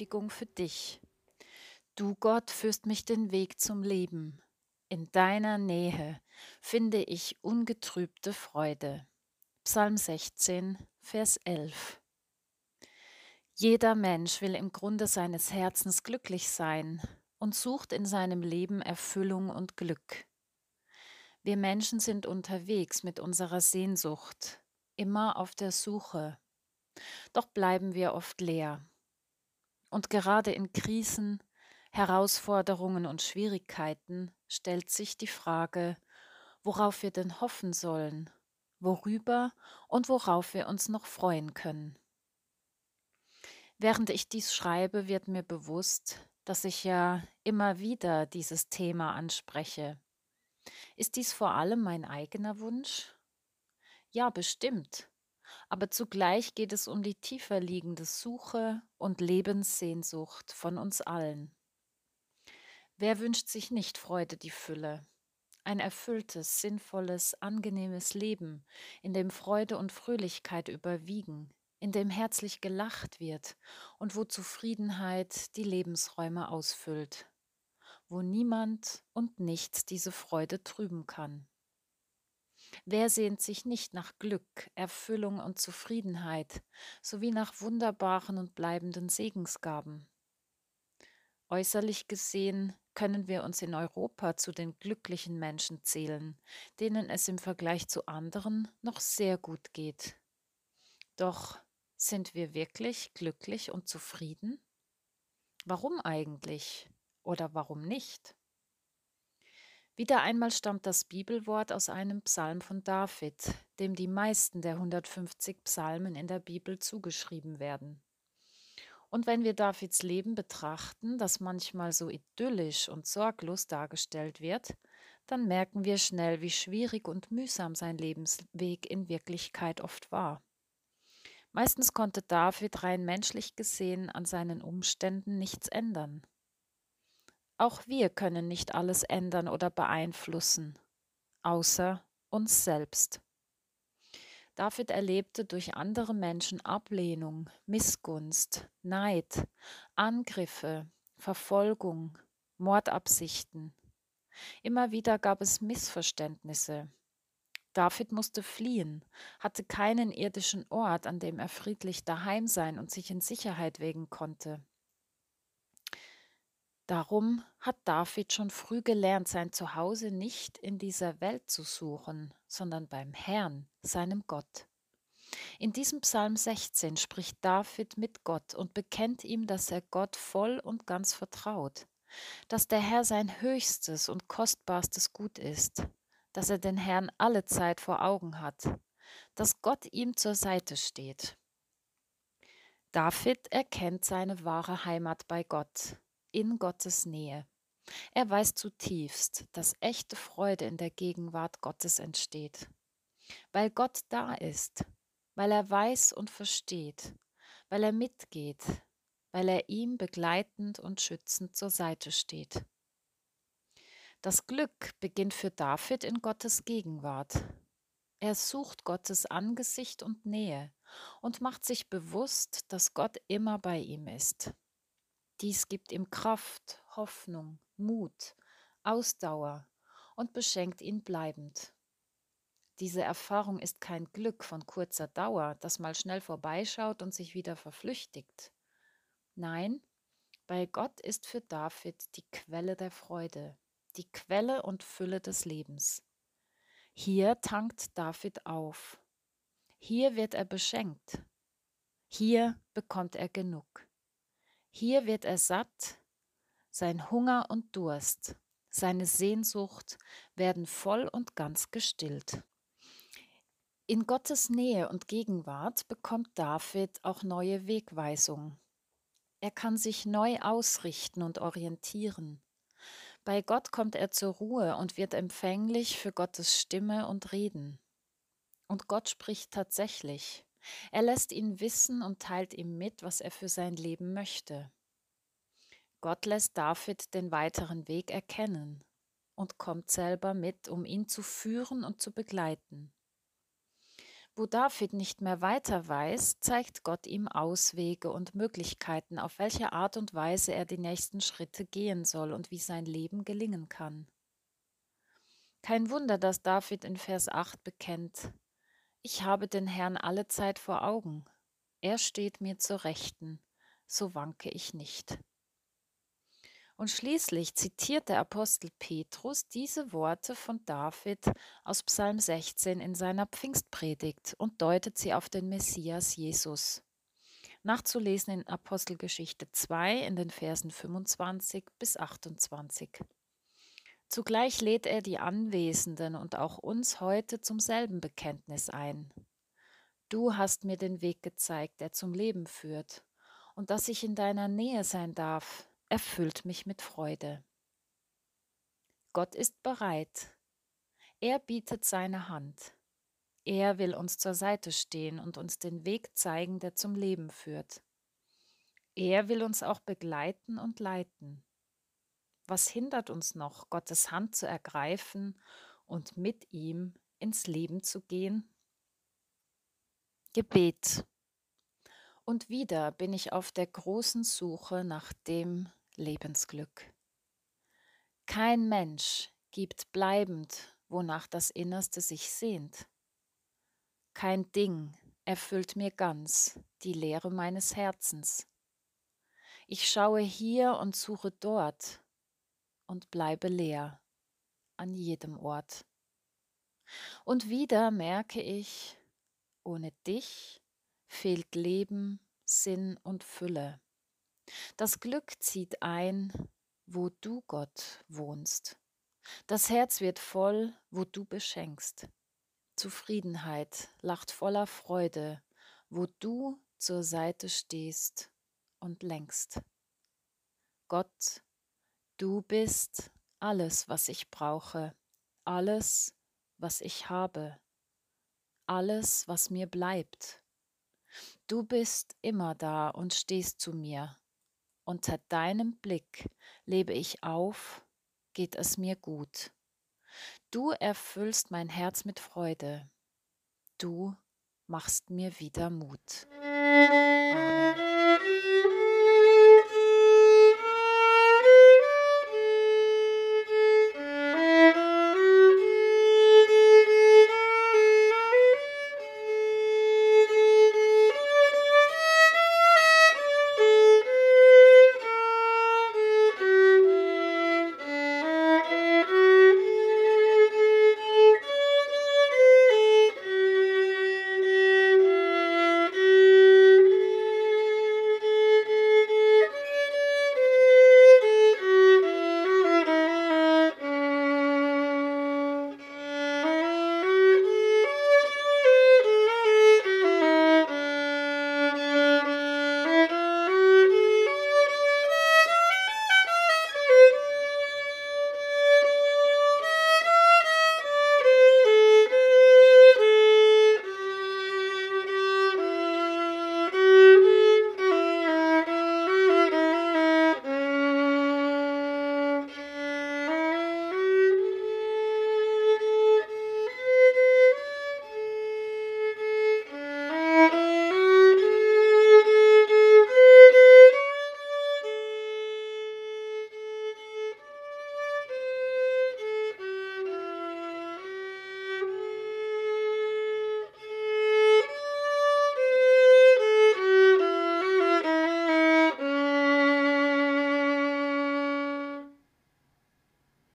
Ermutigung für dich. Du Gott führst mich den Weg zum Leben. In deiner Nähe finde ich ungetrübte Freude. Psalm 16, Vers 11. Jeder Mensch will im Grunde seines Herzens glücklich sein und sucht in seinem Leben Erfüllung und Glück. Wir Menschen sind unterwegs mit unserer Sehnsucht, immer auf der Suche. Doch bleiben wir oft leer. Und gerade in Krisen, Herausforderungen und Schwierigkeiten stellt sich die Frage, worauf wir denn hoffen sollen, worüber und worauf wir uns noch freuen können. Während ich dies schreibe, wird mir bewusst, dass ich ja immer wieder dieses Thema anspreche. Ist dies vor allem mein eigener Wunsch? Ja, bestimmt. Aber zugleich geht es um die tiefer liegende Suche und Lebenssehnsucht von uns allen. Wer wünscht sich nicht Freude die Fülle? Ein erfülltes, sinnvolles, angenehmes Leben, in dem Freude und Fröhlichkeit überwiegen, in dem herzlich gelacht wird und wo Zufriedenheit die Lebensräume ausfüllt, wo niemand und nichts diese Freude trüben kann. Wer sehnt sich nicht nach Glück, Erfüllung und Zufriedenheit sowie nach wunderbaren und bleibenden Segensgaben? Äußerlich gesehen können wir uns in Europa zu den glücklichen Menschen zählen, denen es im Vergleich zu anderen noch sehr gut geht. Doch sind wir wirklich glücklich und zufrieden? Warum eigentlich? Oder warum nicht? Wieder einmal stammt das Bibelwort aus einem Psalm von David, dem die meisten der 150 Psalmen in der Bibel zugeschrieben werden. Und wenn wir Davids Leben betrachten, das manchmal so idyllisch und sorglos dargestellt wird, dann merken wir schnell, wie schwierig und mühsam sein Lebensweg in Wirklichkeit oft war. Meistens konnte David rein menschlich gesehen an seinen Umständen nichts ändern. Auch wir können nicht alles ändern oder beeinflussen, außer uns selbst. David erlebte durch andere Menschen Ablehnung, Missgunst, Neid, Angriffe, Verfolgung, Mordabsichten. Immer wieder gab es Missverständnisse, David musste fliehen, hatte keinen irdischen Ort, an dem er friedlich daheim sein und sich in Sicherheit wägen konnte. Darum hat David schon früh gelernt, sein Zuhause nicht in dieser Welt zu suchen, sondern beim Herrn, seinem Gott. In diesem Psalm 16 spricht David mit Gott und bekennt ihm, dass er Gott voll und ganz vertraut, dass der Herr sein höchstes und kostbarstes Gut ist, dass er den Herrn alle Zeit vor Augen hat, dass Gott ihm zur Seite steht. David erkennt seine wahre Heimat bei Gott, in Gottes Nähe. Er weiß zutiefst, dass echte Freude in der Gegenwart Gottes entsteht. Weil Gott da ist, weil er weiß und versteht, weil er mitgeht, weil er ihm begleitend und schützend zur Seite steht. Das Glück beginnt für David in Gottes Gegenwart. Er sucht Gottes Angesicht und Nähe und macht sich bewusst, dass Gott immer bei ihm ist. Dies gibt ihm Kraft, Hoffnung, Mut, Ausdauer und beschenkt ihn bleibend. Diese Erfahrung ist kein Glück von kurzer Dauer, das mal schnell vorbeischaut und sich wieder verflüchtigt. Nein, bei Gott ist für David die Quelle der Freude, die Quelle und Fülle des Lebens. Hier tankt David auf. Hier wird er beschenkt. Hier bekommt er genug. Hier wird er satt. Sein Hunger und Durst, seine Sehnsucht werden voll und ganz gestillt. In Gottes Nähe und Gegenwart bekommt David auch neue Wegweisung. Er kann sich neu ausrichten und orientieren. Bei Gott kommt er zur Ruhe und wird empfänglich für Gottes Stimme und Reden. Und Gott spricht tatsächlich. Er lässt ihn wissen und teilt ihm mit, was er für sein Leben möchte. Gott lässt David den weiteren Weg erkennen und kommt selber mit, um ihn zu führen und zu begleiten. Wo David nicht mehr weiter weiß, zeigt Gott ihm Auswege und Möglichkeiten, auf welche Art und Weise er die nächsten Schritte gehen soll und wie sein Leben gelingen kann. Kein Wunder, dass David in Vers 8 bekennt, ich habe den Herrn alle Zeit vor Augen, er steht mir zur Rechten, so wanke ich nicht. Und schließlich zitiert der Apostel Petrus diese Worte von David aus Psalm 16 in seiner Pfingstpredigt und deutet sie auf den Messias Jesus. Nachzulesen in Apostelgeschichte 2 in den Versen 25 bis 28. Zugleich lädt er die Anwesenden und auch uns heute zum selben Bekenntnis ein. Du hast mir den Weg gezeigt, der zum Leben führt, und dass ich in deiner Nähe sein darf, erfüllt mich mit Freude. Gott ist bereit. Er bietet seine Hand. Er will uns zur Seite stehen und uns den Weg zeigen, der zum Leben führt. Er will uns auch begleiten und leiten. Was hindert uns noch, Gottes Hand zu ergreifen und mit ihm ins Leben zu gehen? Gebet. Und wieder bin ich auf der großen Suche nach dem Lebensglück. Kein Mensch gibt bleibend, wonach das Innerste sich sehnt. Kein Ding erfüllt mir ganz die Leere meines Herzens. Ich schaue hier und suche dort und bleibe leer an jedem Ort. Und wieder merke ich, ohne dich fehlt Leben, Sinn und Fülle. Das Glück zieht ein, wo du Gott wohnst. Das Herz wird voll, wo du beschenkst. Zufriedenheit lacht voller Freude, wo du zur Seite stehst und lenkst. Gott, du bist alles, was ich brauche, alles, was ich habe, alles, was mir bleibt. Du bist immer da und stehst zu mir, unter deinem Blick lebe ich auf, geht es mir gut. Du erfüllst mein Herz mit Freude. Du machst mir wieder Mut.